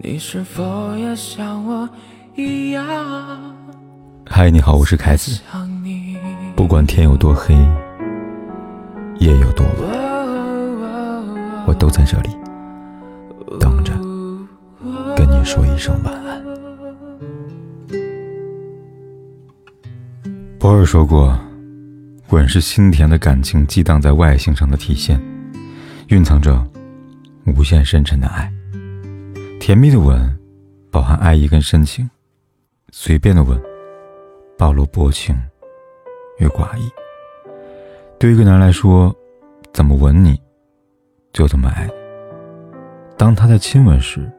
你是否也像我一样？嗨，你好，我是凯子。不管天有多黑，夜有多晚，我都在这里等着跟你说一声晚安。博尔说过，吻是心田的感情激荡在外形上的体现，蕴藏着无限深沉的爱。甜蜜的吻，饱含爱意跟深情；随便的吻，暴露薄情与寡义。对一个男人来说，怎么吻你，就怎么爱你。当他在亲吻时，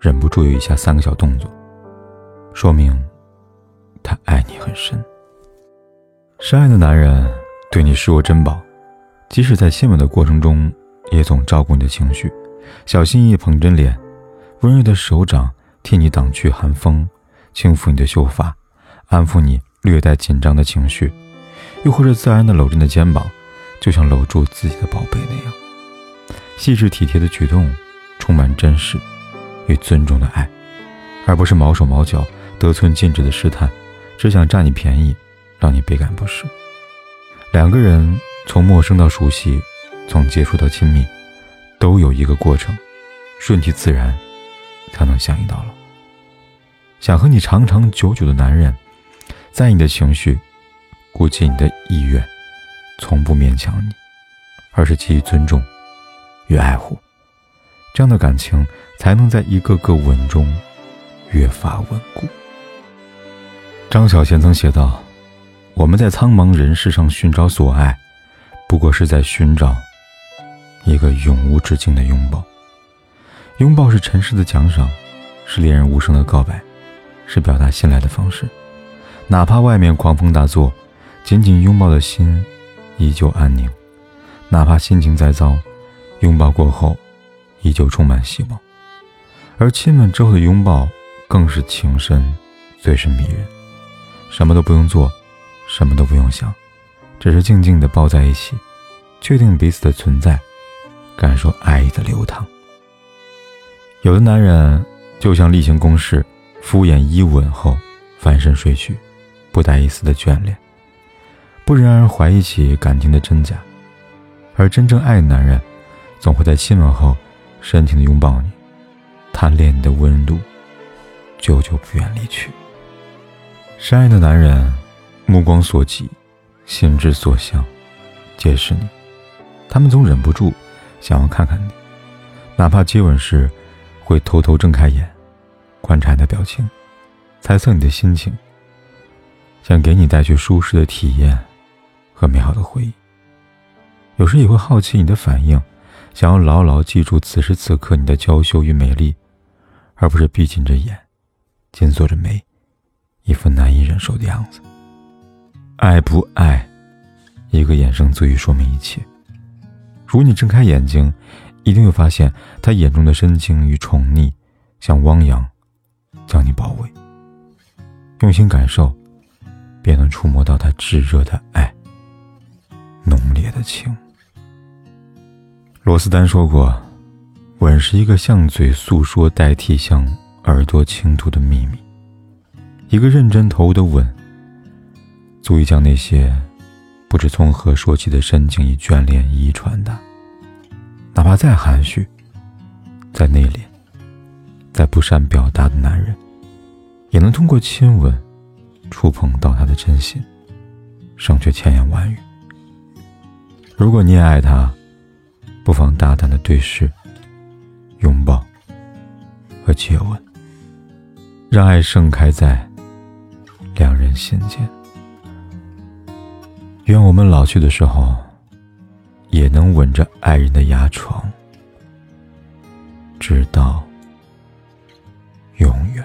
忍不住有以下三个小动作，说明他爱你很深。深爱的男人对你视若珍宝，即使在亲吻的过程中，也总照顾你的情绪，小心翼翼捧着脸，温热的手掌替你挡去寒风，轻抚你的秀发，安抚你略带紧张的情绪，又或者自然的搂着你的肩膀，就像搂住自己的宝贝那样，细致体贴的举动，充满真实与尊重的爱，而不是毛手毛脚、得寸进尺的试探，只想占你便宜。让你倍感不适。两个人从陌生到熟悉，从接触到亲密，都有一个过程，顺其自然，才能相依到老。想和你长长久久的男人，在你的情绪，顾及你的意愿，从不勉强你，而是给予尊重与爱护，这样的感情才能在一个个吻中越发稳固。张小娴曾写道。我们在苍茫人世上寻找所爱，不过是在寻找一个永无止境的拥抱。拥抱是尘世的奖赏，是恋人无声的告白，是表达信赖的方式。哪怕外面狂风大作，紧紧拥抱的心依旧安宁；哪怕心情再糟，拥抱过后依旧充满希望。而亲吻之后的拥抱，更是情深，最是迷人。什么都不用做。什么都不用想，只是静静的抱在一起，确定彼此的存在，感受爱意的流淌。有的男人就像例行公事，敷衍一吻后翻身睡去，不带一丝的眷恋，不忍让人怀疑起感情的真假。而真正爱的男人，总会在亲吻后深情的拥抱你，贪恋你的温度，久久不愿离去。深爱的男人。目光所及，心之所向，皆是你。他们总忍不住想要看看你，哪怕接吻时会偷偷睁开眼，观察你的表情，猜测你的心情，想给你带去舒适的体验和美好的回忆。有时也会好奇你的反应，想要牢牢记住此时此刻你的娇羞与美丽，而不是闭紧着眼，紧锁着眉，一副难以忍受的样子。爱不爱，一个眼神足以说明一切。如你睁开眼睛，一定会发现他眼中的深情与宠溺，像汪洋，将你包围。用心感受，便能触摸到他炙热的爱，浓烈的情。罗斯丹说过：“吻是一个向嘴诉说代替向耳朵倾吐的秘密。”一个认真投入的吻。足以将那些不知从何说起的深情与眷恋一一传达。哪怕再含蓄、再内敛、再不善表达的男人，也能通过亲吻触碰到他的真心，胜却千言万语。如果你也爱他，不妨大胆的对视、拥抱和接吻，让爱盛开在两人心间。愿我们老去的时候，也能吻着爱人的牙床，直到永远。